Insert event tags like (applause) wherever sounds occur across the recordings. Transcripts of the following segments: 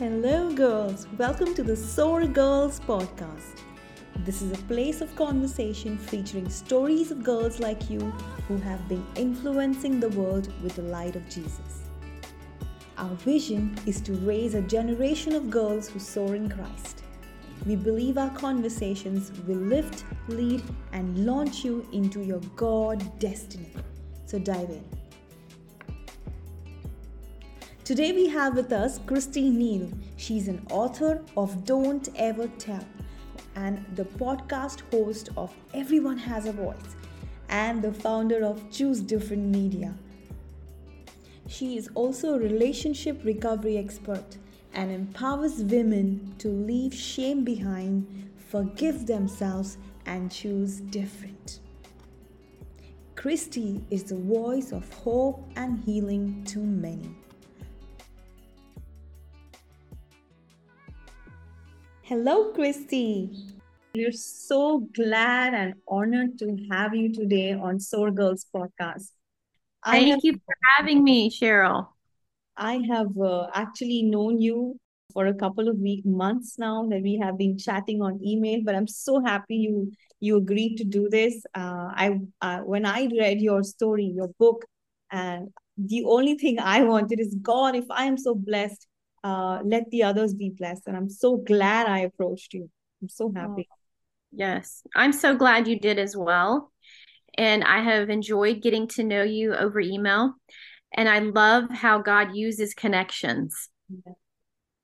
Hello, girls. Welcome to the Soar Girls podcast. This is a place of conversation featuring stories of girls like you who have been influencing the world with the light of Jesus. Our vision is to raise a generation of girls who soar in Christ. We believe our conversations will lift, lead, and launch you into your God destiny. So dive in. Today we have with us Christy Neal. She's an author of Don't Ever Tell and the podcast host of Everyone Has a Voice and the founder of Choose Different Media. She is also a relationship recovery expert and empowers women to leave shame behind, forgive themselves, and choose different. Christy is the voice of hope and healing to many. Hello, Christy. We're so glad and honored to have you today on Soar Girls podcast. Thank have, you for having me, Cheryl. I have uh, actually known you for a couple of week months now that we have been chatting on email, but I'm so happy you you agreed to do this. Uh, I uh, when I read your story, your book, and the only thing I wanted is God. If I am so blessed, uh, let the others be blessed. And I'm so glad I approached you. I'm so happy. Oh, yes, I'm so glad you did as well. And I have enjoyed getting to know you over email. And I love how God uses connections. Yeah.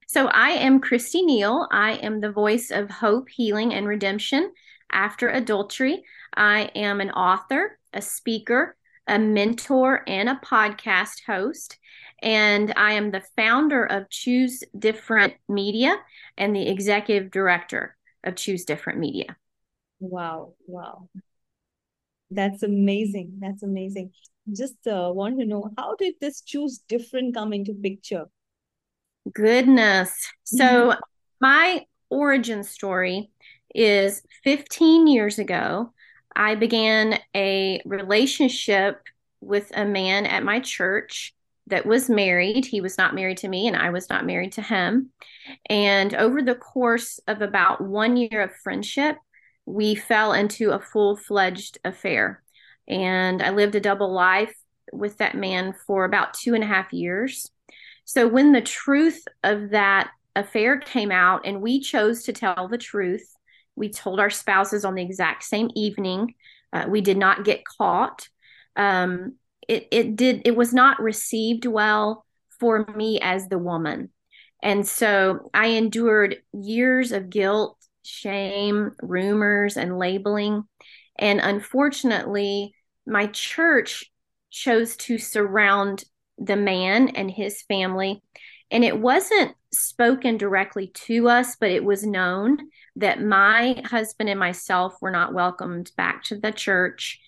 So I am Christy Neal. I am the voice of hope, healing, and redemption after adultery. I am an author, a speaker, a mentor, and a podcast host and I am the founder of Choose Different Media and the executive director of Choose Different Media. Wow, wow. That's amazing. That's amazing. Just uh, want to know how did this Choose Different come into picture? Goodness. So, my origin story is 15 years ago. I began a relationship with a man at my church that was married. He was not married to me, and I was not married to him. And over the course of about one year of friendship, we fell into a full fledged affair. And I lived a double life with that man for about two and a half years. So when the truth of that affair came out and we chose to tell the truth, we told our spouses on the exact same evening. Uh, we did not get caught. Um, it it did it was not received well for me as the woman. And so I endured years of guilt, shame, rumors, and labeling. And unfortunately, my church chose to surround the man and his family. And it wasn't spoken directly to us, but it was known that my husband and myself were not welcomed back to the church.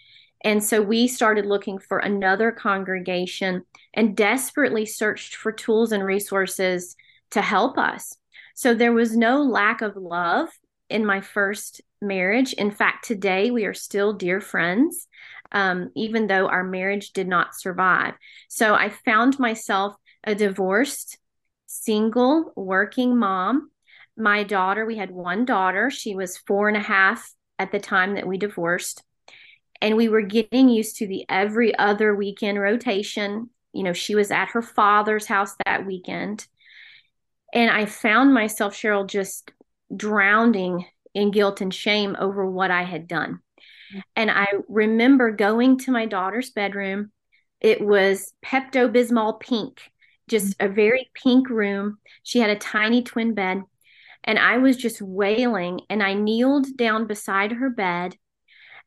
And so we started looking for another congregation and desperately searched for tools and resources to help us. So there was no lack of love in my first marriage. In fact, today we are still dear friends, um, even though our marriage did not survive. So I found myself a divorced, single, working mom. My daughter, we had one daughter. She was four and a half at the time that we divorced and we were getting used to the every other weekend rotation. You know, she was at her father's house that weekend. And I found myself, Cheryl, just drowning in guilt and shame over what I had done. And I remember going to my daughter's bedroom. It was Pepto Bismol pink, just a very pink room. She had a tiny twin bed. And I was just wailing. And I kneeled down beside her bed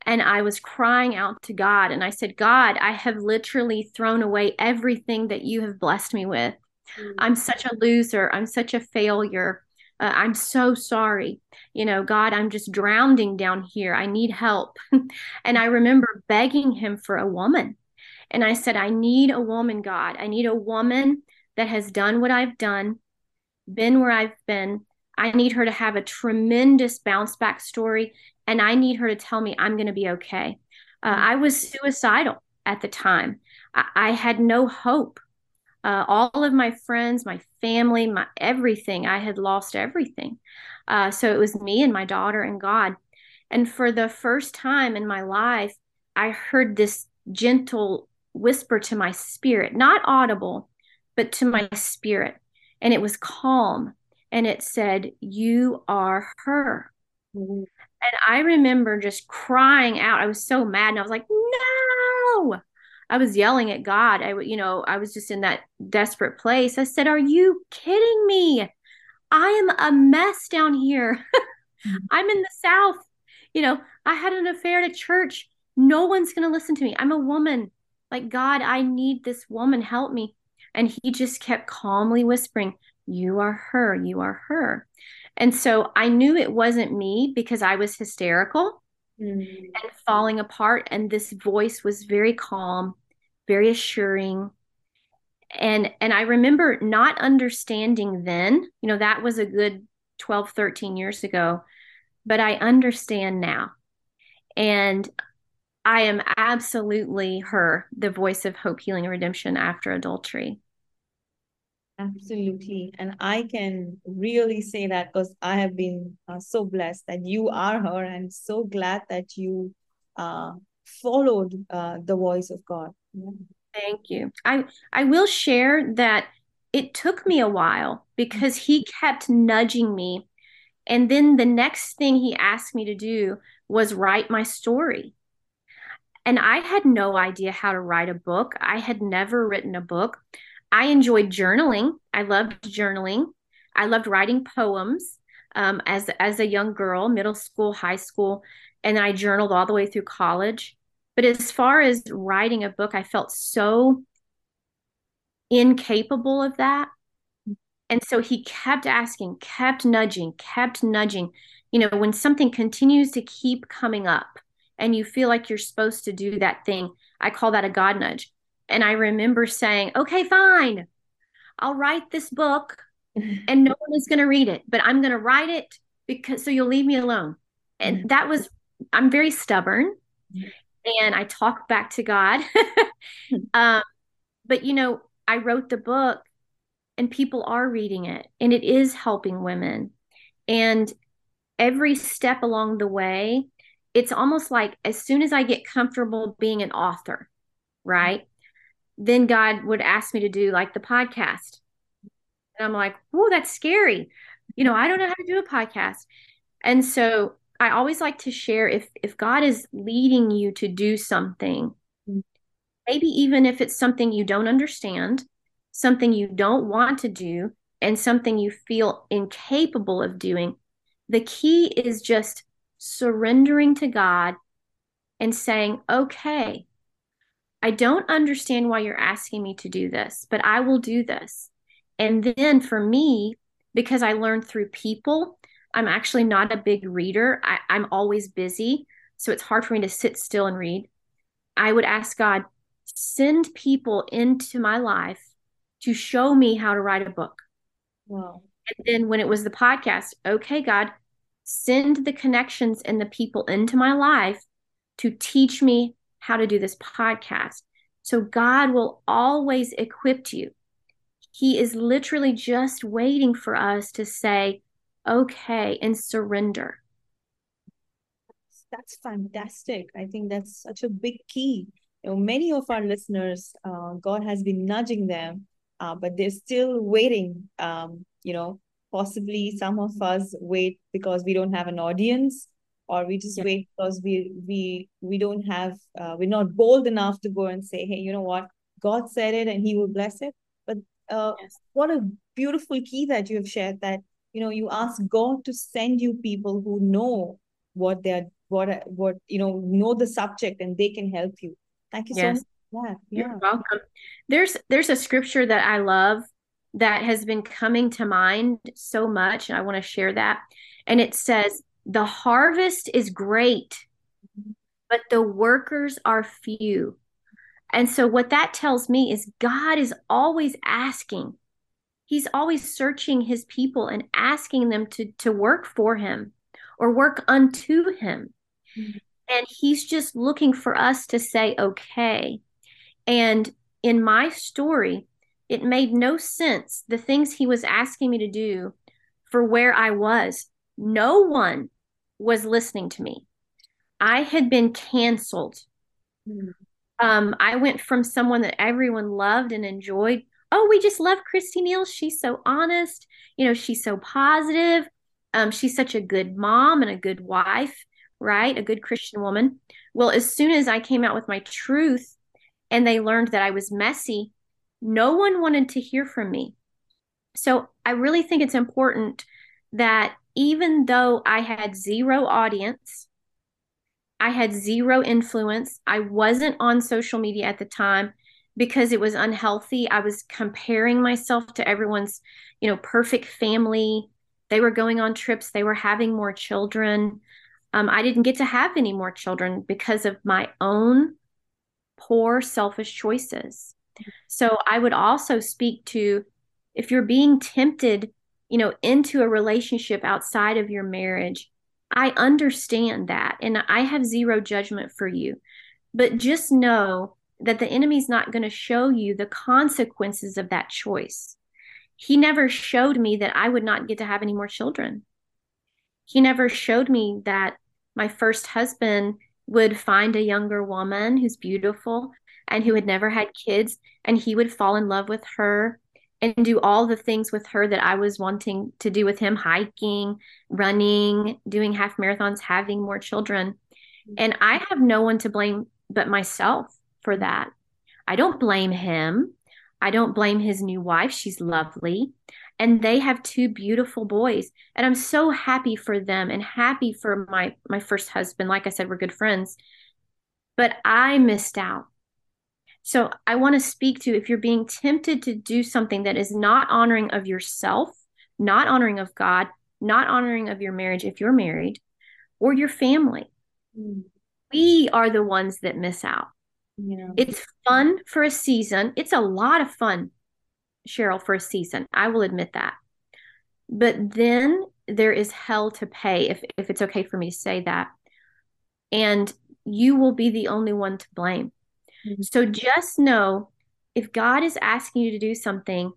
and I was crying out to God. And I said, God, I have literally thrown away everything that you have blessed me with. Mm-hmm. I'm such a loser. I'm such a failure. Uh, I'm so sorry. You know, God, I'm just drowning down here. I need help. (laughs) and I remember begging him for a woman. And I said, I need a woman, God. I need a woman that has done what I've done, been where I've been. I need her to have a tremendous bounce back story and I need her to tell me I'm going to be okay. Uh, I was suicidal at the time. I, I had no hope. Uh, all of my friends, my family, my everything, I had lost everything. Uh, so it was me and my daughter and God. And for the first time in my life, I heard this gentle whisper to my spirit, not audible, but to my spirit. And it was calm. And it said, You are her. Mm-hmm. And I remember just crying out. I was so mad. And I was like, No. I was yelling at God. I, you know, I was just in that desperate place. I said, Are you kidding me? I am a mess down here. mm-hmm. I'm in the South. You know, I had an affair at church. No one's going to listen to me. I'm a woman. Like, God, I need this woman. Help me. And he just kept calmly whispering, You are her. You are her. And so I knew it wasn't me because I was hysterical mm. and falling apart. And this voice was very calm, very assuring. And and I remember not understanding then, you know, that was a good 12, 13 years ago, but I understand now. And I am absolutely her, the voice of hope, healing, and redemption after adultery. Absolutely. And I can really say that because I have been uh, so blessed that you are her and so glad that you uh, followed uh, the voice of God. Yeah. Thank you. I, I will share that it took me a while because he kept nudging me. And then the next thing he asked me to do was write my story. And I had no idea how to write a book. I had never written a book. I enjoyed journaling. I loved journaling. I loved writing poems um, as as a young girl, middle school, high school, and I journaled all the way through college. But as far as writing a book, I felt so incapable of that. And so he kept asking, kept nudging, kept nudging. You know, when something continues to keep coming up and you feel like you're supposed to do that thing, I call that a God nudge. And I remember saying, okay, fine, I'll write this book and no one is going to read it, but I'm going to write it because so you'll leave me alone. And mm-hmm. that was, I'm very stubborn and I talk back to God. (laughs) um, but, you know, I wrote the book and people are reading it and it is helping women. And every step along the way, it's almost like as soon as I get comfortable being an author, right? Then God would ask me to do like the podcast. And I'm like, oh, that's scary. You know, I don't know how to do a podcast. And so I always like to share if if God is leading you to do something, maybe even if it's something you don't understand, something you don't want to do, and something you feel incapable of doing, the key is just surrendering to God and saying, okay, I don't understand why you're asking me to do this, but I will do this. And then for me, because I learned through people, I'm actually not a big reader. I, I'm always busy. So it's hard for me to sit still and read. I would ask God, send people into my life to show me how to write a book. Wow. And then when it was the podcast, okay, God, send the connections and the people into my life to teach me how to do this podcast. So God will always equip you. He is literally just waiting for us to say, okay, and surrender. That's fantastic. I think that's such a big key. You know, many of our listeners, uh, God has been nudging them, uh, but they're still waiting. Um, you know, possibly some of us wait because we don't have an audience or we just yeah. wait because we we we don't have uh, we're not bold enough to go and say hey you know what god said it and he will bless it but uh, yes. what a beautiful key that you have shared that you know you ask god to send you people who know what they're what what you know know the subject and they can help you thank you yes. so much yeah, yeah. You're welcome. There's there's a scripture that I love that has been coming to mind so much, and I want to share that. And it says, the harvest is great, but the workers are few. And so, what that tells me is God is always asking, He's always searching His people and asking them to, to work for Him or work unto Him. Mm-hmm. And He's just looking for us to say, okay. And in my story, it made no sense. The things he was asking me to do for where I was, no one was listening to me. I had been canceled. Mm-hmm. Um, I went from someone that everyone loved and enjoyed. Oh, we just love Christy Neal. She's so honest. You know, she's so positive. Um, she's such a good mom and a good wife, right? A good Christian woman. Well, as soon as I came out with my truth and they learned that I was messy, no one wanted to hear from me. So I really think it's important that even though I had zero audience, I had zero influence. I wasn't on social media at the time because it was unhealthy. I was comparing myself to everyone's, you know, perfect family. They were going on trips, they were having more children. Um, I didn't get to have any more children because of my own poor, selfish choices. So I would also speak to if you're being tempted, you know, into a relationship outside of your marriage, I understand that and I have zero judgment for you. But just know that the enemy's not going to show you the consequences of that choice. He never showed me that I would not get to have any more children. He never showed me that my first husband would find a younger woman who's beautiful and who had never had kids and he would fall in love with her and do all the things with her that I was wanting to do with him hiking, running, doing half marathons, having more children. Mm-hmm. And I have no one to blame but myself for that. I don't blame him. I don't blame his new wife. She's lovely. And they have two beautiful boys. And I'm so happy for them and happy for my my first husband. Like I said, we're good friends. But I missed out. So I want to speak to if you're being tempted to do something that is not honoring of yourself, not honoring of God, not honoring of your marriage if you're married, or your family. Mm. We are the ones that miss out. Yeah. It's fun for a season. It's a lot of fun, Cheryl, for a season. I will admit that. But then there is hell to pay, if, if it's okay for me to say that. And you will be the only one to blame. Mm-hmm. So just know if God is asking you to do something,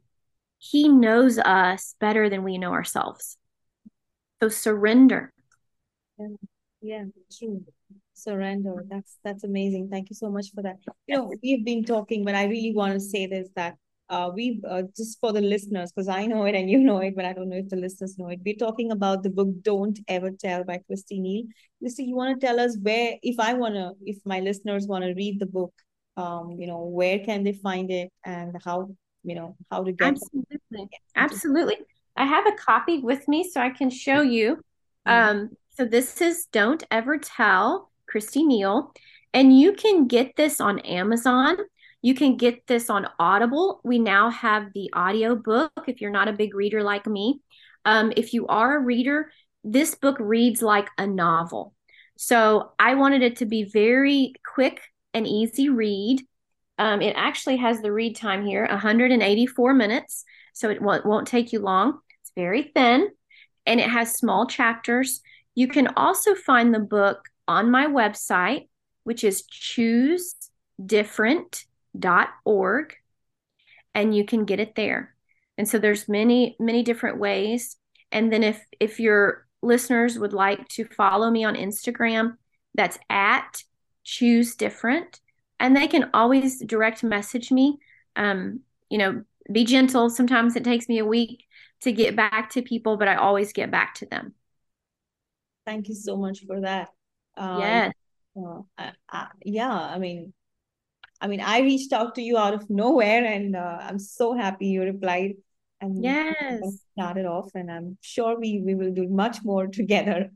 He knows us better than we know ourselves. So surrender. Yeah, yeah true. Surrender. That's that's amazing. Thank you so much for that. You know, we've been talking, but I really want to say this that uh, we uh, just for the listeners because I know it and you know it, but I don't know if the listeners know it. We're talking about the book "Don't Ever Tell" by Christy Neal. Christy, you want to tell us where, if I wanna, if my listeners want to read the book, um, you know, where can they find it and how, you know, how to get Absolutely. It? Absolutely. I have a copy with me so I can show you. Mm-hmm. Um, so this is Don't Ever Tell, Christy Neal. And you can get this on Amazon. You can get this on Audible. We now have the audio book if you're not a big reader like me. Um, if you are a reader, this book reads like a novel. So I wanted it to be very quick an easy read. Um, it actually has the read time here 184 minutes, so it won't, won't take you long. It's very thin and it has small chapters. You can also find the book on my website, which is choose-different.org, and you can get it there. And so there's many, many different ways. And then if if your listeners would like to follow me on Instagram, that's at choose different and they can always direct message me. Um, you know be gentle. Sometimes it takes me a week to get back to people but i always get back to them. Thank you so much for that. Uh, yes. uh, I, I, yeah i mean i mean i reached out to you out of nowhere and uh, i'm so happy you replied. And yes. started off and i'm sure we we will do much more (laughs) together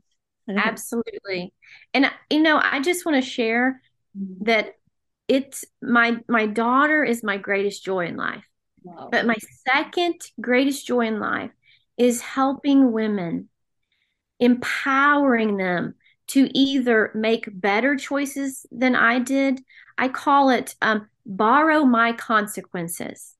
(laughs) Absolutely. And you know, I just want to share mm-hmm. that it's my my daughter is my greatest joy in life. Wow. But my second greatest joy in life is helping women, empowering them to either make better choices than I did. I call it um, borrow my consequences.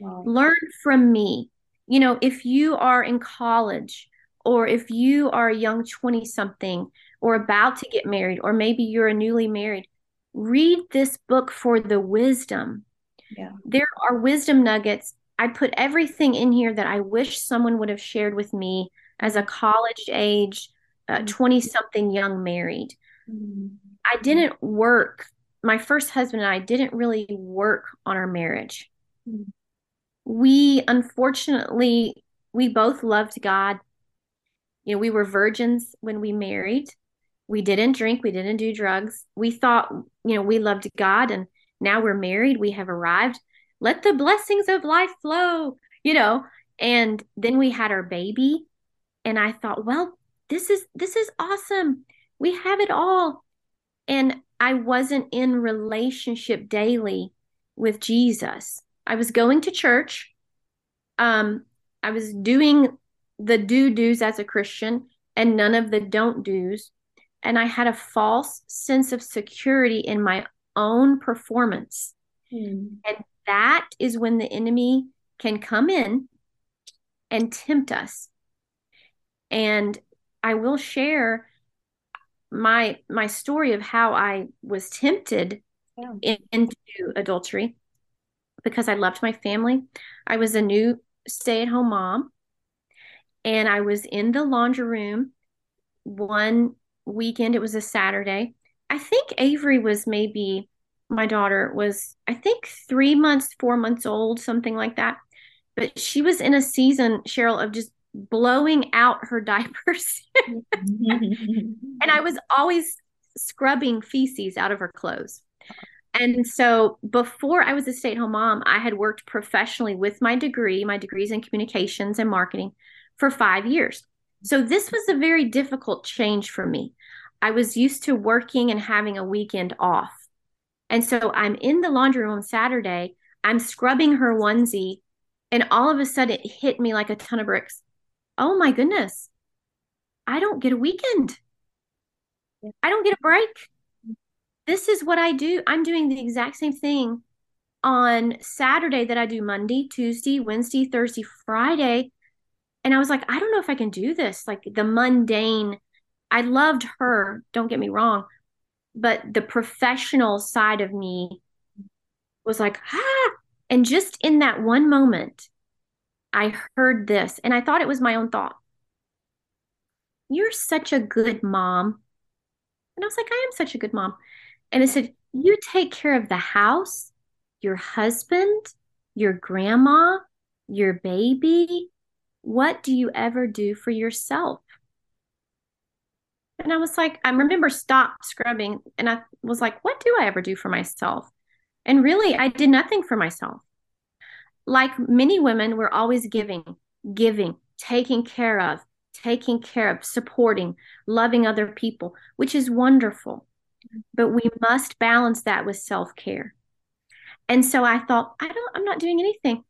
Wow. Learn from me. You know, if you are in college or if you are a young 20 something or about to get married, or maybe you're a newly married, read this book for the wisdom. Yeah. There are wisdom nuggets. I put everything in here that I wish someone would have shared with me as a college age, 20 uh, something young married. Mm-hmm. I didn't work. My first husband and I didn't really work on our marriage. Mm-hmm. We unfortunately, we both loved God. You know, we were virgins when we married. We didn't drink, we didn't do drugs. We thought, you know, we loved God and now we're married, we have arrived. Let the blessings of life flow, you know. And then we had our baby and I thought, well, this is this is awesome. We have it all. And I wasn't in relationship daily with Jesus. I was going to church. Um, I was doing the do do's as a Christian and none of the don't do's. And I had a false sense of security in my own performance. Mm. And that is when the enemy can come in and tempt us. And I will share my my story of how I was tempted yeah. in, into adultery because I loved my family. I was a new stay-at-home mom and I was in the laundry room one weekend. It was a Saturday. I think Avery was maybe my daughter was I think 3 months, 4 months old, something like that. But she was in a season, Cheryl, of just blowing out her (laughs) diapers. and I was always scrubbing feces out of her clothes. And so before I was a stay at home mom, I had worked professionally with my degree, my degrees in communications and marketing for five years. So this was a very difficult change for me. I was used to working and having a weekend off. And so I'm in the laundry room on Saturday, I'm scrubbing her onesie, and all of a sudden it hit me like a ton of bricks oh my goodness, I don't get a weekend. I don't get a break. This is what I do. I'm doing the exact same thing on Saturday that I do Monday, Tuesday, Wednesday, Thursday, Friday. And I was like, I don't know if I can do this. Like the mundane, I loved her, don't get me wrong, but the professional side of me was like, ah. And just in that one moment, I heard this and I thought it was my own thought. You're such a good mom. And I was like, I am such a good mom. And it said, You take care of the house, your husband, your grandma, your baby. What do you ever do for yourself? And I was like, I remember stop scrubbing and I was like, what do I ever do for myself? And really, I did nothing for myself like many women, we're always giving, giving, taking care of, taking care of, supporting, loving other people, which is wonderful. But we must balance that with self care. And so I thought, I don't, I'm not doing anything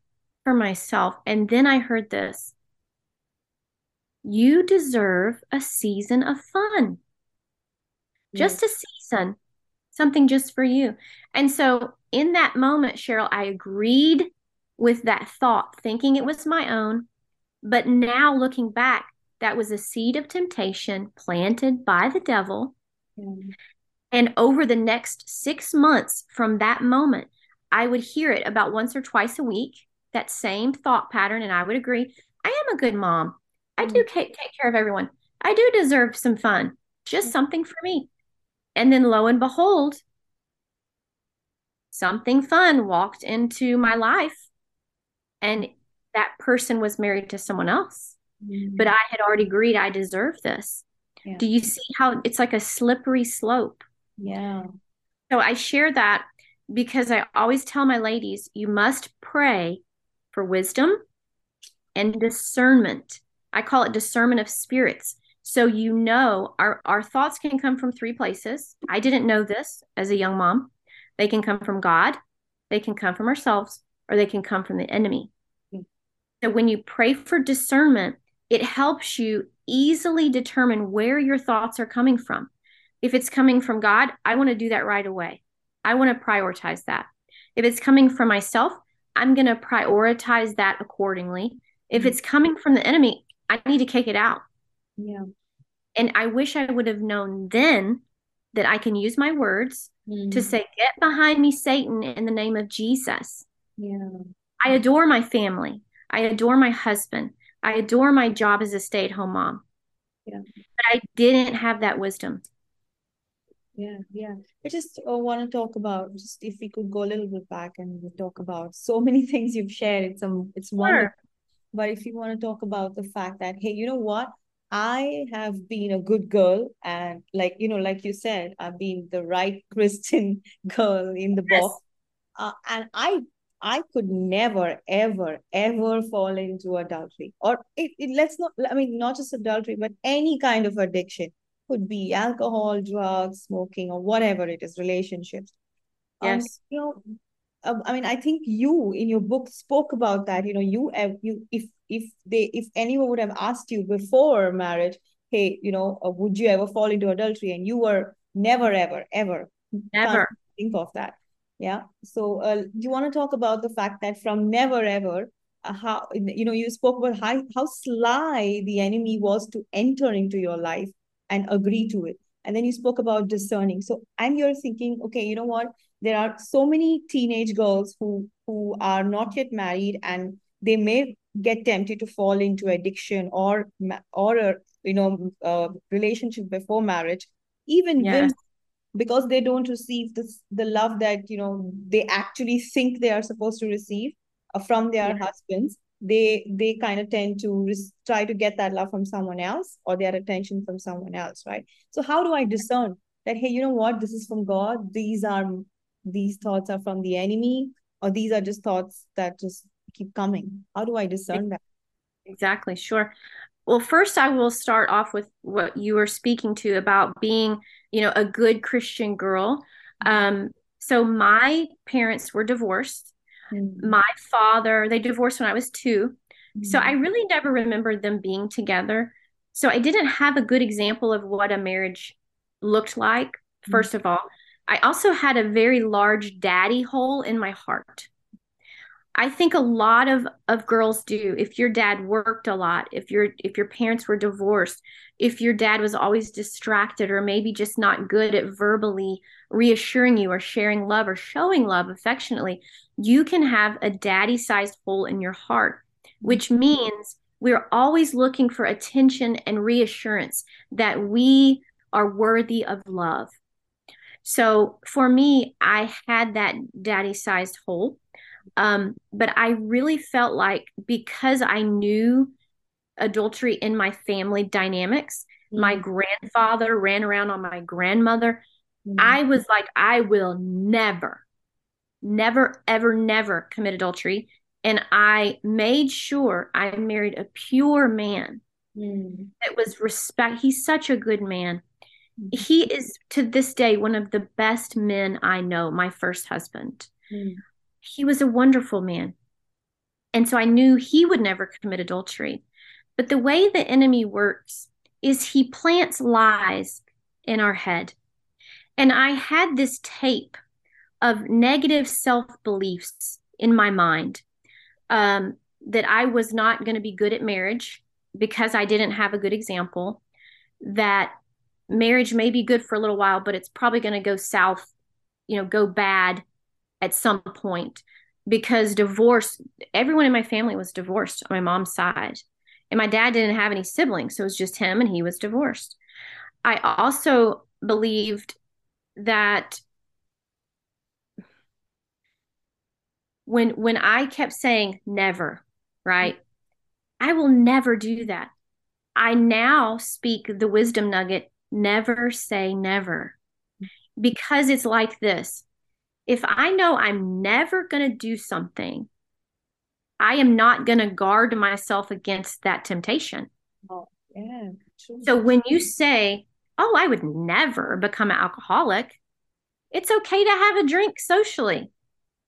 for myself. And then I heard this you deserve a season of fun. Just a season, something just for you. And so in that moment, Cheryl, I agreed with that thought, thinking it was my own. But now looking back, that was a seed of temptation planted by the devil. Mm. And over the next six months from that moment, I would hear it about once or twice a week, that same thought pattern. And I would agree, I am a good mom. I do mm. take, take care of everyone. I do deserve some fun, just mm. something for me. And then lo and behold, something fun walked into my life and that person was married to someone else mm-hmm. but i had already agreed i deserve this yeah. do you see how it's like a slippery slope yeah so i share that because i always tell my ladies you must pray for wisdom and discernment i call it discernment of spirits so you know our, our thoughts can come from three places i didn't know this as a young mom they can come from god they can come from ourselves or they can come from the enemy. So when you pray for discernment, it helps you easily determine where your thoughts are coming from. If it's coming from God, I want to do that right away. I want to prioritize that. If it's coming from myself, I'm going to prioritize that accordingly. If it's coming from the enemy, I need to kick it out. Yeah. And I wish I would have known then that I can use my words mm-hmm. to say, Get behind me, Satan, in the name of Jesus. Yeah. I adore my family. I adore my husband. I adore my job as a stay at home mom. Yeah. But I didn't have that wisdom. Yeah, yeah. I just uh, want to talk about just if we could go a little bit back and we talk about so many (laughs) things you've shared. It's um, it's wonderful. Sure. But if you want to talk about the fact that, hey, you know what? I have been a good girl, and like you know, like you said, I've been the right (laughs) Christian girl in the Yes. box, uh, and I I could never, ever, ever fall into adultery. Or it, it let's not, I mean, not just adultery, but any kind of addiction. Could be alcohol, drugs, smoking, or whatever it is, relationships. Um, Yes. you know, um, I mean, I think you in your book spoke about that. You know, you have you if if they if anyone would have asked you before marriage, hey, you know, uh, would you ever fall into adultery? And you were never, ever, ever Never. think of that. Yeah. So, uh, you want to talk about the fact that from never ever, uh, how you know you spoke about how how sly the enemy was to enter into your life and agree to it, and then you spoke about discerning. So, and you're thinking, okay, you know what? There are so many teenage girls who who are not yet married, and they may get tempted to fall into addiction or or a you know uh, relationship before marriage. Even women because they don't receive this the love that you know they actually think they are supposed to receive uh, from their Yeah. husbands they they kind of tend to res- try to get that love from someone else or their attention from someone else right so how do i discern that hey you know what this is from god these are these thoughts are from the enemy or these are just thoughts that just keep coming how do i discern that Exactly. Sure. Well, first, I will start off with what you were speaking to about being, you know, a good Christian girl. Um, so my parents were divorced. Mm, My father, they divorced when I was two. So I really never remembered them being together. So I didn't have a good example of what a marriage looked like, mm, first of all. I also had a very large daddy hole in my heart. I think a lot of of girls do. If your dad worked a lot, if your if your parents were divorced, if your dad was always distracted or maybe just not good at verbally reassuring you or sharing love or showing love affectionately, you can have a daddy-sized hole in your heart, which means we're always looking for attention and reassurance that we are worthy of love. So for me, I had that daddy-sized hole. Um, but I really felt like because I knew adultery in my family dynamics, my mm, grandfather ran around on my grandmother. mm, I was like, I will never, never, ever, never commit adultery. And I made sure I married a pure man mm, that was respect. He's such a good man. Mm, He is to this day one of the best men I know, my first husband. mm, He was a wonderful man. And so I knew he would never commit adultery. But the way the enemy works is he plants lies in our head. And I had this tape of negative self beliefs in my mind um, that I was not going to be good at marriage because I didn't have a good example, that marriage may be good for a little while, but it's probably going to go south, you know, go bad at some point because divorce, everyone in my family was divorced on my mom's side. And my dad didn't have any siblings, so it was just him and he was divorced. I also believed that when when I kept saying never, right? I will never do that. I now speak the wisdom nugget never say never because it's like this. If I know I'm never going to do something, I am not going to guard myself against that temptation. Oh, yeah, true. So when you say, Oh, I would never become an alcoholic, it's okay to have a drink socially.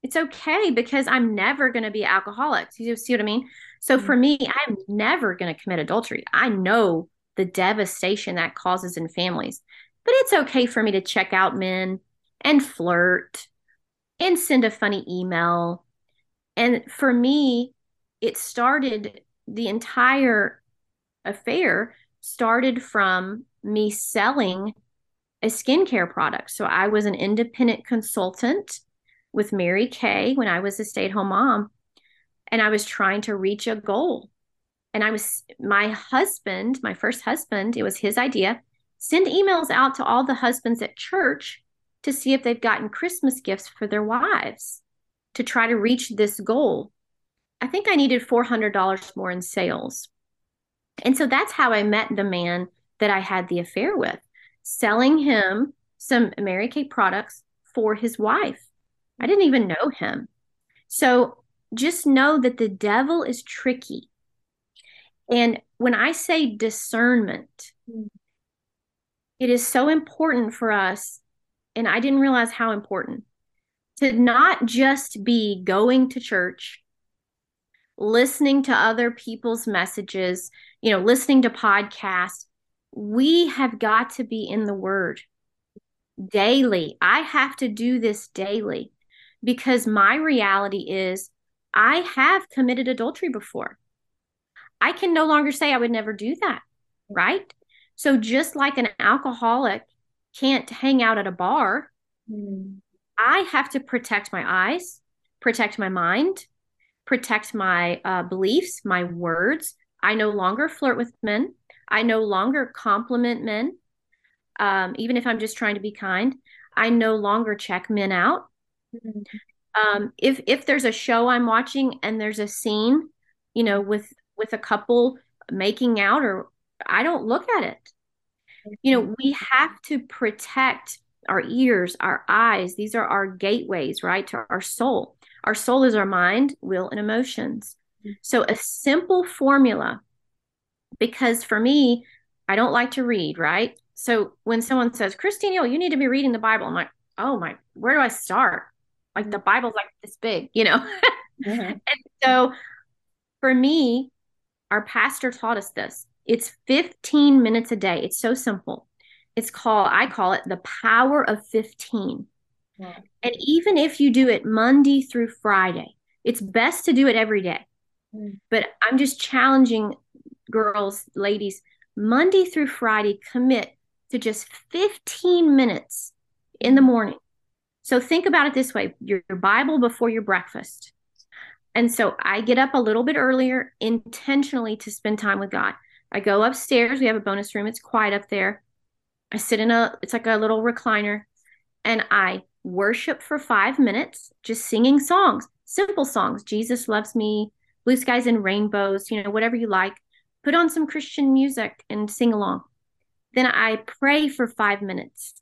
It's okay because I'm never going to be an alcoholic. You see what I mean? So mm-hmm. for me, I'm never going to commit adultery. I know the devastation that causes in families, but it's okay for me to check out men and flirt and send a funny email. And for me, it started the entire affair started from me selling a skincare product. So I was an independent consultant with Mary Kay when I was a stay at home mom. And I was trying to reach a goal. And I was, my husband, my first husband, it was his idea send emails out to all the husbands at church to see if they've gotten Christmas gifts for their wives to try to reach this goal. I think I needed $400 more in sales. And so that's how I met the man that I had the affair with, selling him some Mary Kay products for his wife. I didn't even know him. So just know that the devil is tricky. And when I say discernment, mm. it is so important for us. And I didn't realize how important to not just be going to church, listening to other people's messages, you know, listening to podcasts. We have got to be in the word daily. I have to do this daily because my reality is I have committed adultery before. I can no longer say I would never do that, right? So just like an alcoholic can't hang out at a bar, mm. I have to protect my eyes, protect my mind, protect my uh, beliefs, my words. I no longer flirt with men. I no longer compliment men, um, even if I'm just trying to be kind. I no longer check men out. Mm-hmm. Um, if if there's a show I'm watching and there's a scene, you know, with with a couple making out, or I don't look at it. You know, we mm-hmm. have to protect our ears, our eyes. These are our gateways, right, to our soul. Our soul is our mind, will, and emotions. Mm-hmm. So, a simple formula, because for me, I don't like to read, right? So, when someone says, Christine, you need to be reading the Bible, I'm like, oh my, where do I start? Like, mm-hmm. the Bible's like this big, you know? (laughs) mm-hmm. And so, for me, our pastor taught us this it's 15 minutes a day. It's so simple. It's called, I call it the power of 15. Yeah. And even if you do it Monday through Friday, it's best to do it every day. Mm. But I'm just challenging girls, ladies, Monday through Friday, commit to just 15 minutes in the morning. So think about it this way your, your Bible before your breakfast. And so I get up a little bit earlier intentionally to spend time with God. I go upstairs. We have a bonus room. It's quiet up there. I sit in a, it's like a little recliner, and I worship for five minutes, just singing songs, simple songs. Jesus loves me, blue skies and rainbows, you know, whatever you like. Put on some Christian music and sing along. Then I pray for five minutes.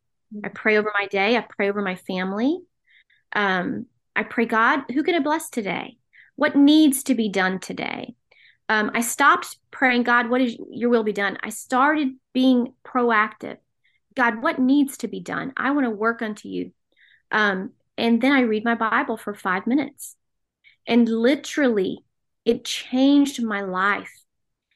I pray over my day. I pray over my family. Um, I pray, God, who can I bless today? What needs to be done today? um, I stopped praying, God, what is your will be done? I started being proactive. God, what needs to be done? I want to work unto you. Um, and then I read my Bible for five minutes. And literally, it changed my life.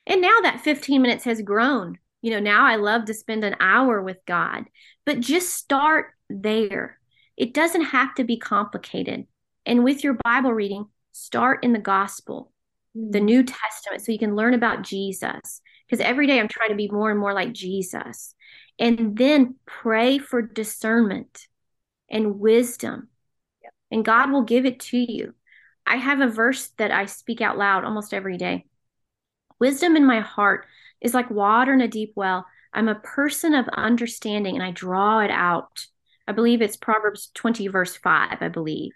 And now that 15 minutes has grown. You know, now I love to spend an hour with God, but just start there. It doesn't have to be complicated. And with your Bible reading, start in the gospel mm. the New Testament so you can learn about Jesus. Because every day I'm trying to be more and more like Jesus. And then pray for discernment and wisdom. And God will give it to you. I have a verse that I speak out loud almost every day. Wisdom in my heart is like water in a deep well. I'm a person of understanding and I draw it out. I believe it's Proverbs 20, verse 5, I believe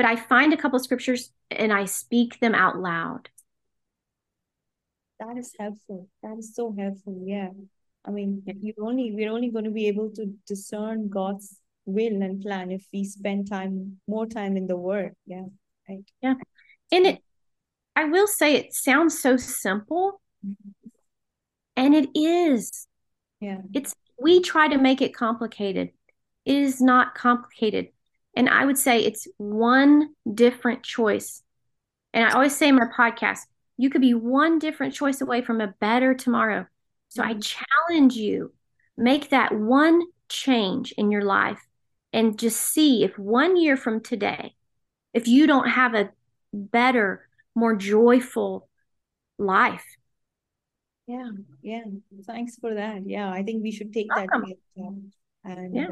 but I find a couple of scriptures and I speak them out loud. That is helpful. That is so helpful. Yeah. I mean, you only we're only going to be able to discern God's will and plan if we spend time more time in the word. Yeah. Right. Yeah. And it I will say it sounds so simple. Mm-hmm. And it is. Yeah. It's we try to make it complicated. It is not complicated. And I would say it's one different choice. And I always say in my podcast, you could be one different choice away from a better tomorrow. So I mm-hmm. challenge you, make that one change in your life and just see if one year from today, if you don't have a better, more joyful life. Yeah, yeah. Thanks for that. Yeah, I think we should take Welcome. that. And yeah.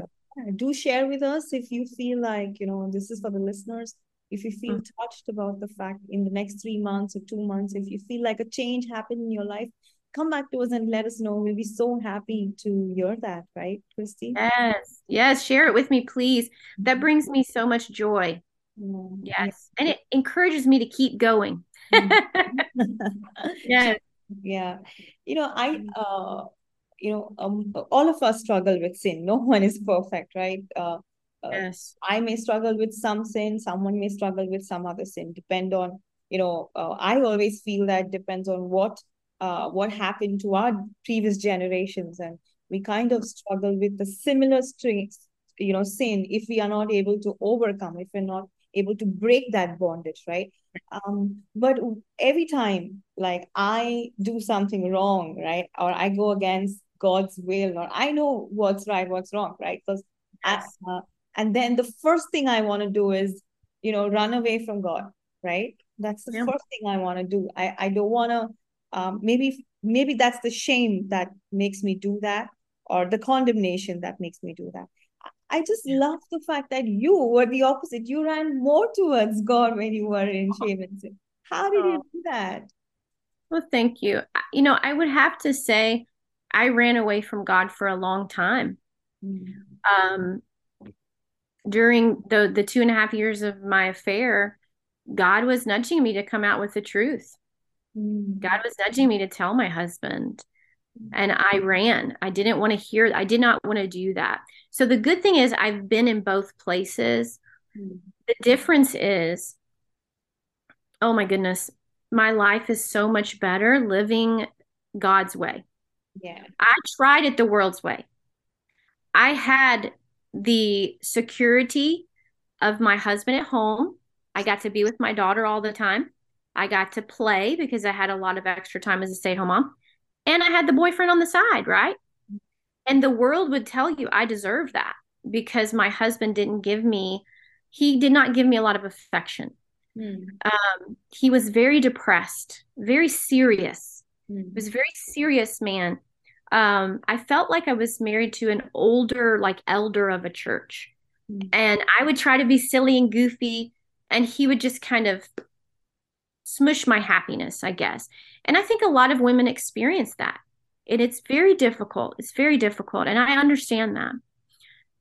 Do share with us if you feel like, you know, this is for the listeners. If you feel mm-hmm. touched about the fact in the next three months or two months, if you feel like a change happened in your life, come back to us and let us know. We'll be so happy to hear that, right, Christy? Yes, yes. Share it with me, please. That mm-hmm. brings me so much joy. Mm-hmm. Yes. And it encourages me to keep going. (laughs) yes. (laughs) Yeah. You know, I, uh, you know, um, all of us struggle with sin. No (laughs) one is perfect, right? Uh, uh, yes. I may struggle with some sin. Someone may struggle with some other sin. Depend on, you know, uh, I always feel that depends on what uh, what happened to our previous generations and we kind of struggle with the similar strings you know sin if we are not able to overcome if we're not able to break that bondage right um but every time like i do something wrong right or i go against god's will or i know what's right what's wrong right? Because yes. uh, and then the first thing i want to do is you know run away from god right? That's the yeah. first thing i want to do. I i don't want to um, maybe maybe that's the shame that makes me do that or the condemnation that makes me do that. I just yeah. love the fact that you were the opposite. You ran more towards god when you were in shame and sin how did oh. you do that? Well thank you. You know i would have to say i ran away from god for a long time mm. um during the the two and a half years of my affair god was nudging me to come out with the truth Mm. God was nudging me to tell my husband. And I ran. I didn't want to hear, I did not want to do that. So the good thing is, I've been in both places. Mm. The difference is, oh my goodness, my life is so much better living God's way. Yeah. I tried it the world's way. I had the security of my husband at home. I got to be with my daughter all the time. I got to play because I had a lot of extra time as a stay at home mom. And I had the boyfriend on the side, right? And the world would tell you I deserve that because my husband didn't give me, he did not give me a lot of affection. Mm. Um, he was very depressed, very serious. Mm. He was a very serious man. Um, I felt like I was married to an older, like elder of a church. Mm. And I would try to be silly and goofy, and he would just kind of smush my happiness, I guess. And I think a lot of women experience that. And it's very difficult. It's very difficult. And I understand that.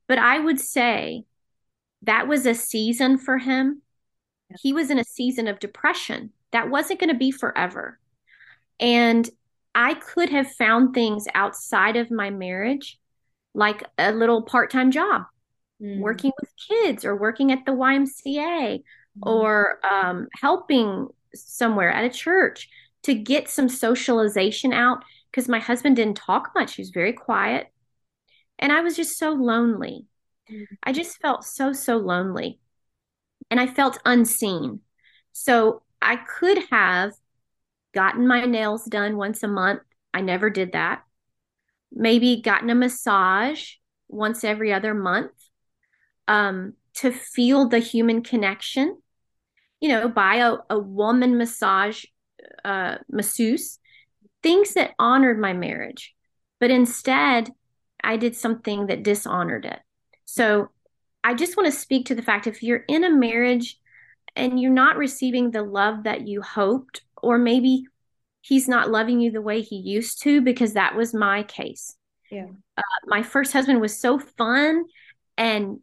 But I would say that was a season for him. He was in a season of depression. That wasn't going to be forever. And I could have found things outside of my marriage, like a little part time job, mm. working with kids or working at the YMCA mm. or um, helping somewhere at a church to get some socialization out because my husband didn't talk much. He was very quiet. And I was just so lonely. Mm-hmm. I just felt so, so lonely. And I felt unseen. So I could have gotten my nails done once a month. I never did that. Maybe gotten a massage once every other month um, to feel the human connection you know, by a, a woman massage uh, masseuse, things that honored my marriage. But instead, I did something that dishonored it. So I just want to speak to the fact if you're in a marriage and you're not receiving the love that you hoped, or maybe he's not loving you the way he used to, because that was my case. Yeah. Uh, my first husband was so fun and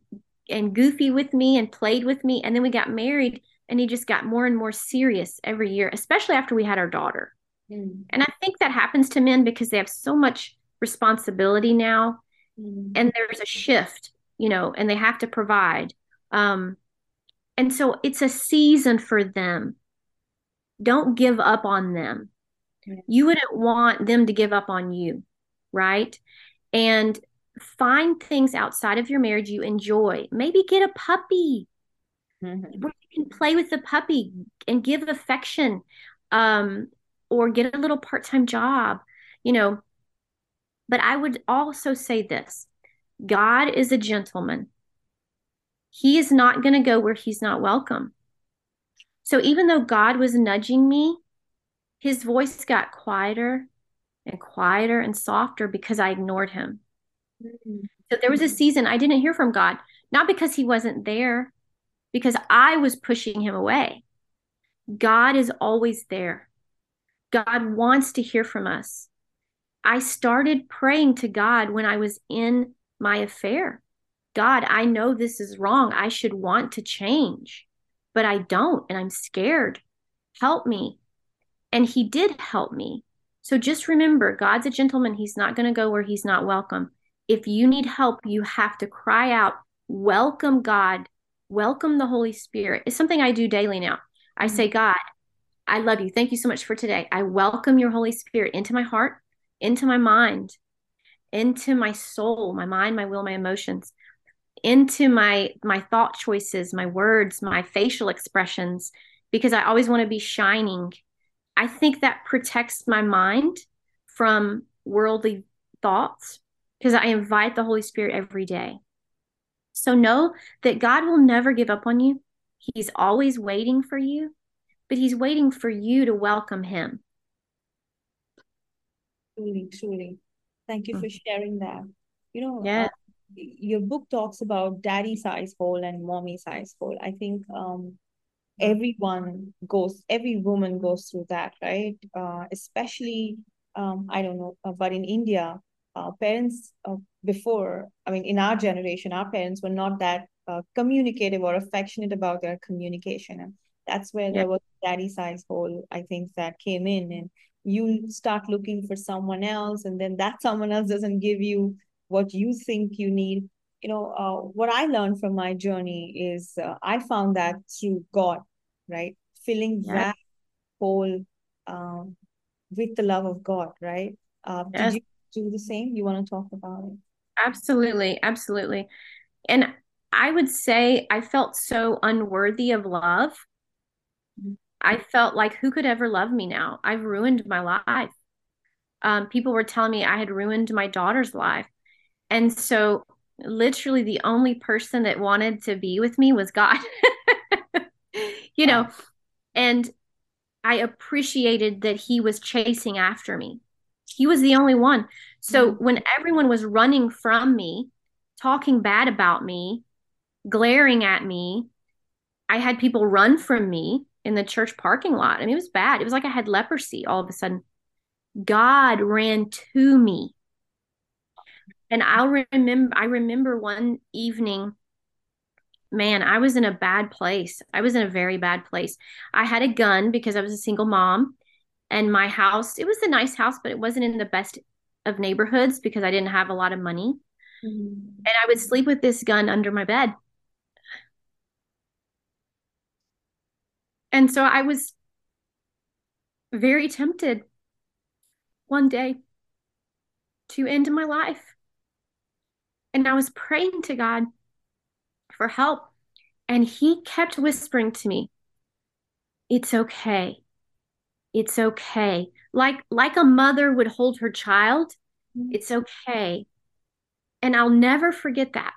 and goofy with me and played with me and then we got married and he just got more and more serious every year, especially after we had our daughter. Mm. And I think that happens to men because they have so much responsibility now, mm. and there's a shift, you know, and they have to provide. Um, and so it's a season for them. Don't give up on them. You wouldn't want them to give up on you, right? And find things outside of your marriage you enjoy. Maybe get a puppy mm-hmm. where you can play with the puppy and give affection um, or get a little part-time job you know but i would also say this god is a gentleman he is not going to go where he's not welcome so even though god was nudging me his voice got quieter and quieter and softer because i ignored him mm-hmm. So there was a season I didn't hear from God, not because he wasn't there, because I was pushing him away. God is always there. God wants to hear from us. I started praying to God when I was in my affair. God, I know this is wrong. I should want to change, but I don't, and I'm scared. Help me. And He did help me. So just remember, God's a gentleman. He's not going to go where He's not welcome. If you need help, you have to cry out, Welcome God, welcome the Holy Spirit. It's something I do daily now. I say, mm-hmm. God, I love you. Thank you so much for today. I welcome your Holy Spirit into my heart, into my mind, into my soul, my mind, my will, my emotions, into my my thought choices, my words, my facial expressions because I always want to be shining. I think that protects my mind from worldly thoughts because I invite the Holy Spirit every day. So know that God will never give up on you. He's always waiting for you but he's waiting for you to welcome him. Truly, truly. Thank you for mm. sharing that. You know, yeah. Uh, your book talks about daddy size hole and mommy size hole. I think um, everyone goes, every woman goes through that, right? Uh, especially, um, I don't know, uh, but in India, uh, parents uh, before, I mean, in our generation, our parents were not that uh, communicative or affectionate about their communication. And that's where yeah. there was daddy size hole i think that came in and you start looking for someone else and then that someone else doesn't give you what you think you need. You know uh, what i learned from my journey is uh, i found that through god right? Filling that hole um, with the love of god right? Uh, yes. did you do the same? You want to talk about it? Absolutely absolutely. And i would say i felt so unworthy of love. I felt like who could ever love me now? I've ruined my life. Um, people were telling me I had ruined my daughter's life. And so, literally, the only person that wanted to be with me was God. (laughs) you know, and I appreciated that He was chasing after me. He was the only one. So, mm-hmm. when everyone was running from me, talking bad about me, glaring at me, I had people run from me in the church parking lot. I mean, it was bad. It was like I had leprosy all of a sudden. God ran to me. And I'll remember I remember one evening man, I was in a bad place. I was in a very bad place. I had a gun because I was a single mom and my house, it was a nice house, but it wasn't in the best of neighborhoods because I didn't have a lot of money. Mm-hmm. And I would sleep with this gun under my bed. And so I was very tempted one day to end my life. And I was praying to God for help. And He kept whispering to me, It's okay. It's okay. Like, like a mother would hold her child, mm-hmm. it's okay. And I'll never forget that.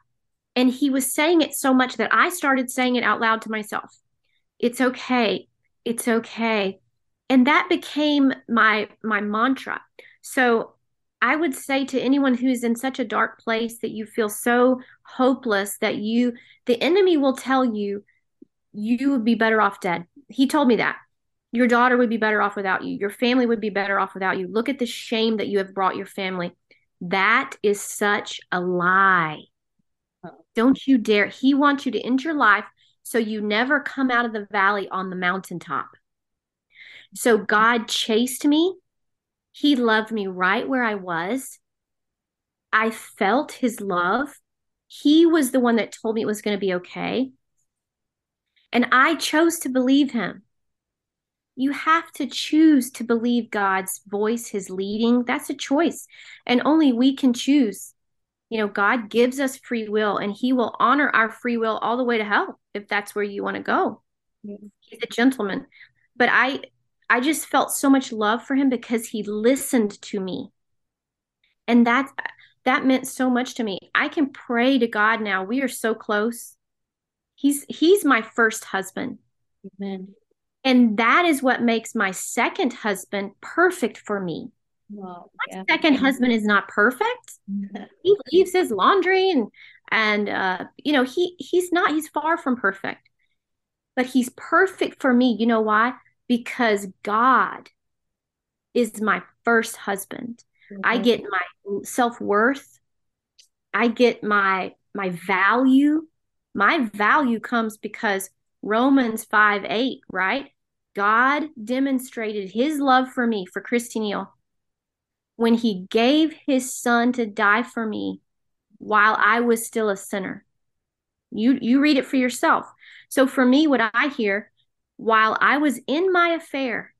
And he was saying it so much that I started saying it out loud to myself it's okay it's okay and that became my my mantra so i would say to anyone who's in such a dark place that you feel so hopeless that you the enemy will tell you you would be better off dead. He told me that. Your daughter would be better off without you. Your family would be better off without you. Look at the shame that you have brought your family. That is such a lie. Don't you dare. He wants you to end your life so you never come out of the valley on the mountaintop. So God chased me. He loved me right where I was. I felt his love. He was the one that told me it was going to be okay. And I chose to believe him. You have to choose to believe God's voice, his leading. That's a choice. And only we can choose you know, God gives us free will and he will honor our free will all the way to hell if that's where you want to go. Mm-hmm. He's a gentleman. But I I just felt so much love for him because he listened to me. And that that meant so much to me. I can pray to God now. We are so close. He's he's my first husband. Amen. And that is what makes my second husband perfect for me Wow, yeah. My second husband is not perfect. (laughs) he leaves his laundry and and uh, you know he he's not he's far from perfect, but he's perfect for me. You know why? Because God is my first husband. Mm-hmm. I get my self worth. I get my my value. My value comes because Romans 5 8, right? God demonstrated his love for me, for Christy Neal, when he gave his son to die for me while I was still a sinner. You you read it for yourself. So for me, what I hear, while I was in my affair,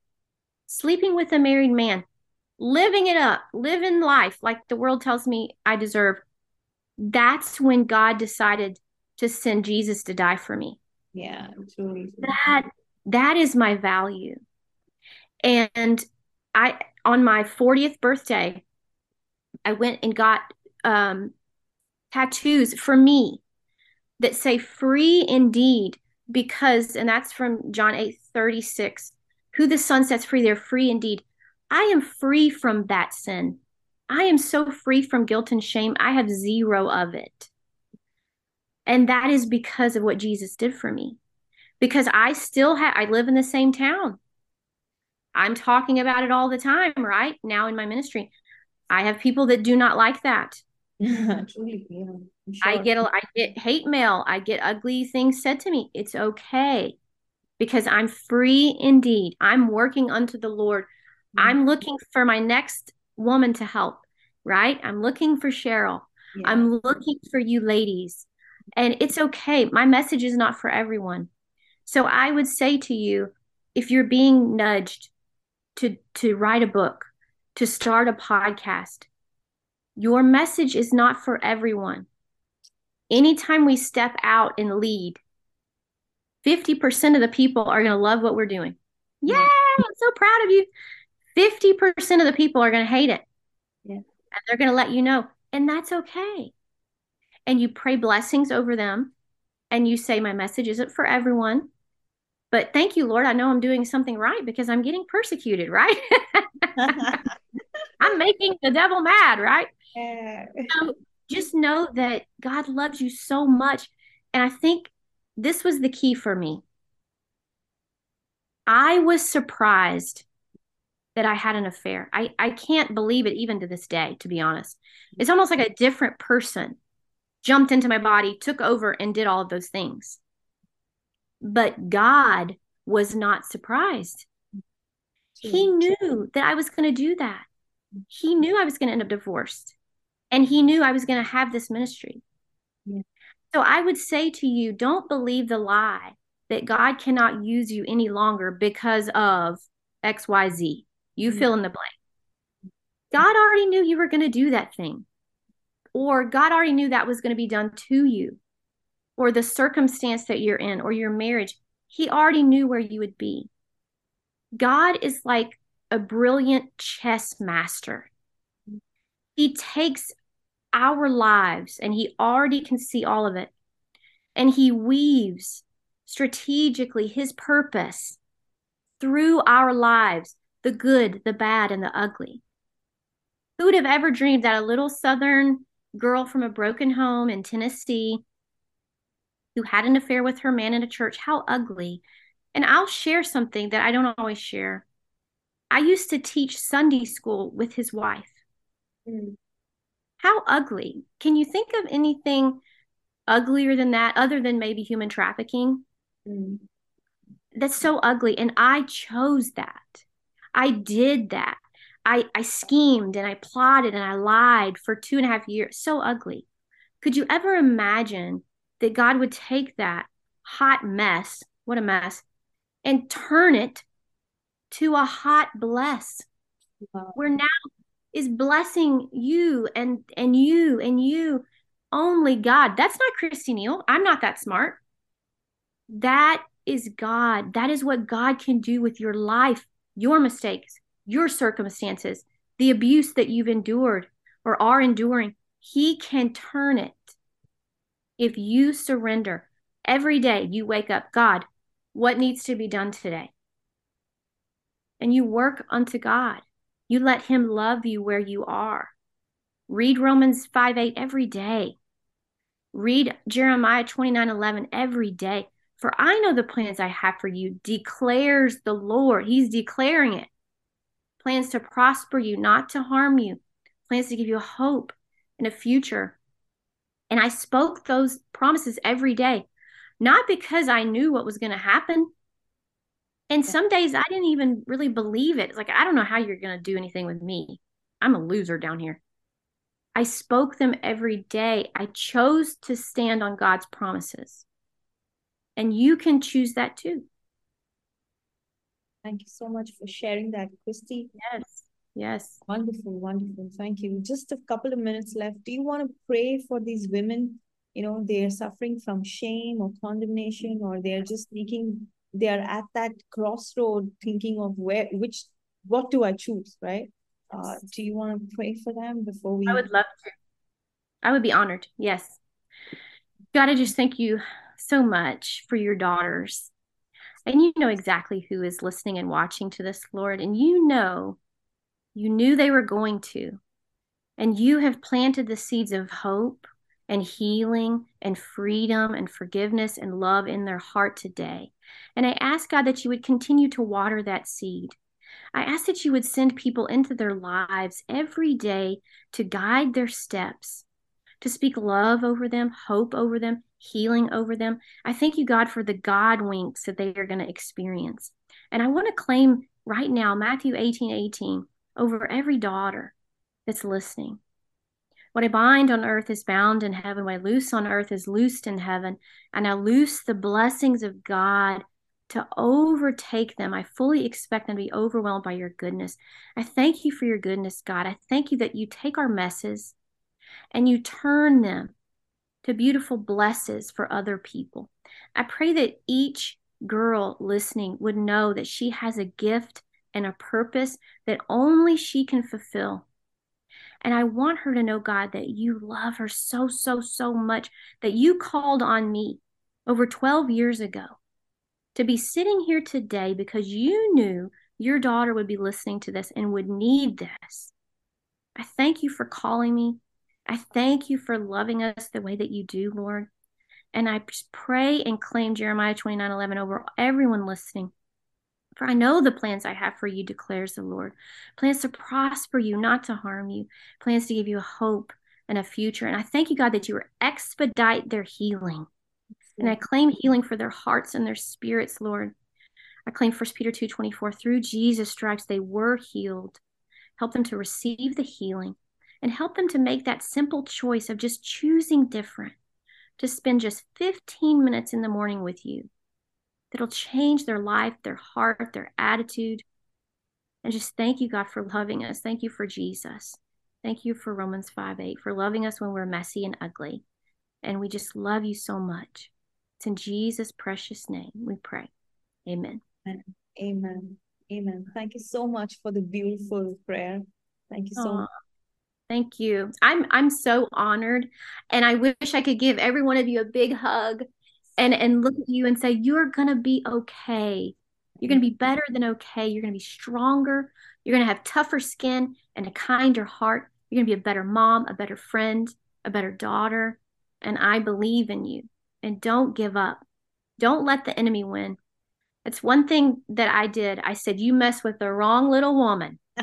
sleeping with a married man, living it up, living life like the world tells me I deserve, that's when God decided to send Jesus to die for me. Yeah, truly. That that is my value. And I on my 40th birthday, I went and got um, tattoos for me that say free indeed because and that's from John 8 36 who the son sets free they're free indeed. I am free from that sin. I am so free from guilt and shame I have zero of it. And that is because of what Jesus did for me. Because I still have I live in the same town. I'm talking about it all the time right? Now in my ministry I have people that do not like that (laughs) Truly, yeah, sure. I get I get hate mail. I get ugly things said to me. It's okay because I'm free indeed. I'm working unto the Lord. Mm-hmm. I'm looking for my next woman to help, right? I'm looking for Cheryl. Yeah. I'm looking for you ladies. And it's okay. My message is not for everyone. So I would say to you, if you're being nudged to to write a book, to start a podcast, your message is not for everyone. Anytime we step out and lead, 50% of the people are going to love what we're doing. Yay! I'm so proud of you. 50% of the people are going to hate it. Yeah. And they're going to let you know. And that's okay. And you pray blessings over them and you say, My message isn't for everyone. But thank you, Lord. I know I'm doing something right because I'm getting persecuted, right? (laughs) (laughs) I'm making the devil mad, right? So just know that God loves you so much. And I think this was the key for me. I was surprised that I had an affair. I, I can't believe it even to this day, to be honest. It's almost like a different person jumped into my body, took over, and did all of those things. But God was not surprised. He knew that I was going to do that. He knew I was going to end up divorced and he knew I was going to have this ministry. Yeah. So I would say to you, don't believe the lie that God cannot use you any longer because of XYZ. You mm-hmm. fill in the blank. God already knew you were going to do that thing, or God already knew that was going to be done to you, or the circumstance that you're in, or your marriage. He already knew where you would be. God is like a brilliant chess master. He takes our lives and he already can see all of it. And he weaves strategically his purpose through our lives the good, the bad, and the ugly. Who would have ever dreamed that a little Southern girl from a broken home in Tennessee who had an affair with her man in a church, how ugly. And I'll share something that I don't always share. I used to teach Sunday school with his wife. Mm. How ugly. Can you think of anything uglier than that, other than maybe human trafficking? Mm. That's so ugly. And I chose that. I did that. I, I schemed and I plotted and I lied for two and a half years. So ugly. Could you ever imagine that God would take that hot mess, what a mess, and turn it to a hot bless? Wow. Where now is blessing you and and you and you only god. That's not christy neal i'm not that smart. That is god. That is what god can do with your life your mistakes your circumstances the abuse that you've endured or are enduring. He can turn it. If you surrender every day you wake up god what needs to be done today? And you work unto god You let Him love you where you are. Read Romans 5 8 every day. Read Jeremiah 29 11 every day. For I know the plans I have for you, declares the Lord. He's declaring it. Plans to prosper you, not to harm you, plans to give you a hope and a future. And I spoke those promises every day, not because I knew what was going to happen. And some days I didn't even really believe it. It's like, I don't know how you're going to do anything with me. I'm a loser down here. I spoke them every day. I chose to stand on God's promises. And you can choose that too. Thank you so much for sharing that, Christy. Yes. Yes. Wonderful, wonderful. Thank you. Just a couple of minutes left. Do you want to pray for these women? You know, they're suffering from shame or condemnation, or they're just thinking they're at that crossroad thinking of where which what do I choose, right? Uh, do you want to pray for them before we I would love to. I would be honored. Yes. God, I just thank you so much for your daughters. And you know exactly who is listening and watching to this, Lord. And you know, you knew they were going to. And you have planted the seeds of hope and healing and freedom and forgiveness and love in their heart today. And I ask God that you would continue to water that seed. I ask that you would send people into their lives every day to guide their steps, to speak love over them, hope over them, healing over them. I thank you, God, for the God winks that they are going to experience. And I want to claim right now Matthew 18 18 over every daughter that's listening. What I bind on earth is bound in heaven. What I loose on earth is loosed in heaven. And I loose the blessings of God to overtake them. I fully expect them to be overwhelmed by your goodness. I thank you for your goodness, God. I thank you that you take our messes and you turn them to beautiful blesses for other people. I pray that each girl listening would know that she has a gift and a purpose that only she can fulfill. And I want her to know, God, that you love her so, so, so much that you called on me over 12 years ago to be sitting here today because you knew your daughter would be listening to this and would need this. I thank you for calling me. I thank you for loving us the way that you do, Lord. And I pray and claim Jeremiah 29 11 over everyone listening. For I know the plans I have for you, declares the Lord plans to prosper you, not to harm you, plans to give you a hope and a future. And I thank you, God, that you expedite their healing. And I claim healing for their hearts and their spirits, Lord. I claim 1 Peter 2 24, through Jesus' stripes they were healed. Help them to receive the healing and help them to make that simple choice of just choosing different, to spend just 15 minutes in the morning with you. That'll change their life, their heart, their attitude. And just thank you, God, for loving us. Thank you for Jesus. Thank you for Romans 5 8, for loving us when we're messy and ugly. And we just love you so much. It's in Jesus' precious name we pray. Amen. Amen. Amen. Thank you so much for the beautiful prayer. Thank you so Aww. much. Thank you. I'm I'm so honored and I wish I could give every one of you a big hug and and look at you and say you're going to be okay. You're going to be better than okay. You're going to be stronger. You're going to have tougher skin and a kinder heart. You're going to be a better mom, a better friend, a better daughter, and I believe in you. And don't give up. Don't let the enemy win. It's one thing that I did. I said, You mess with the wrong little woman. (laughs)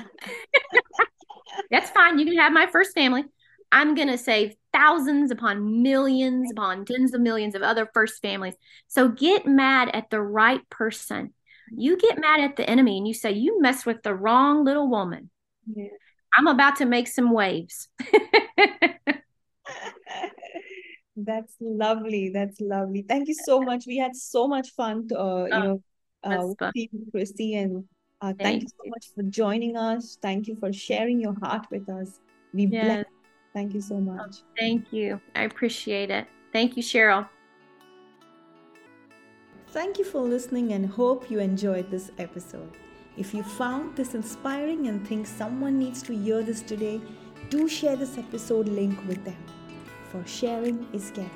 That's fine. You can have my first family. I'm going to save thousands upon millions upon tens of millions of other first families. So get mad at the right person. You get mad at the enemy and you say, You mess with the wrong little woman. Yeah. I'm about to make some waves. (laughs) That's lovely. That's lovely. Thank you so much. We had so much fun, to, uh, you oh, know, uh, with Christy, and uh, thank, thank you so much for joining us. Thank you for sharing your heart with us. We yes. bless. Thank you so oh, much. Oh, thank you. I appreciate it. Thank you, Cheryl. Thank you for listening and hope you enjoyed this episode. If you found this inspiring and think someone needs to hear this today, do share this episode link with them. For sharing is caring.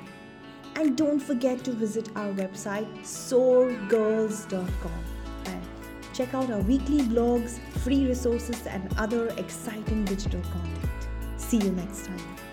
And don't forget to visit our website soargirls.com and check out our weekly blogs, free resources, and other exciting digital content. See you next time.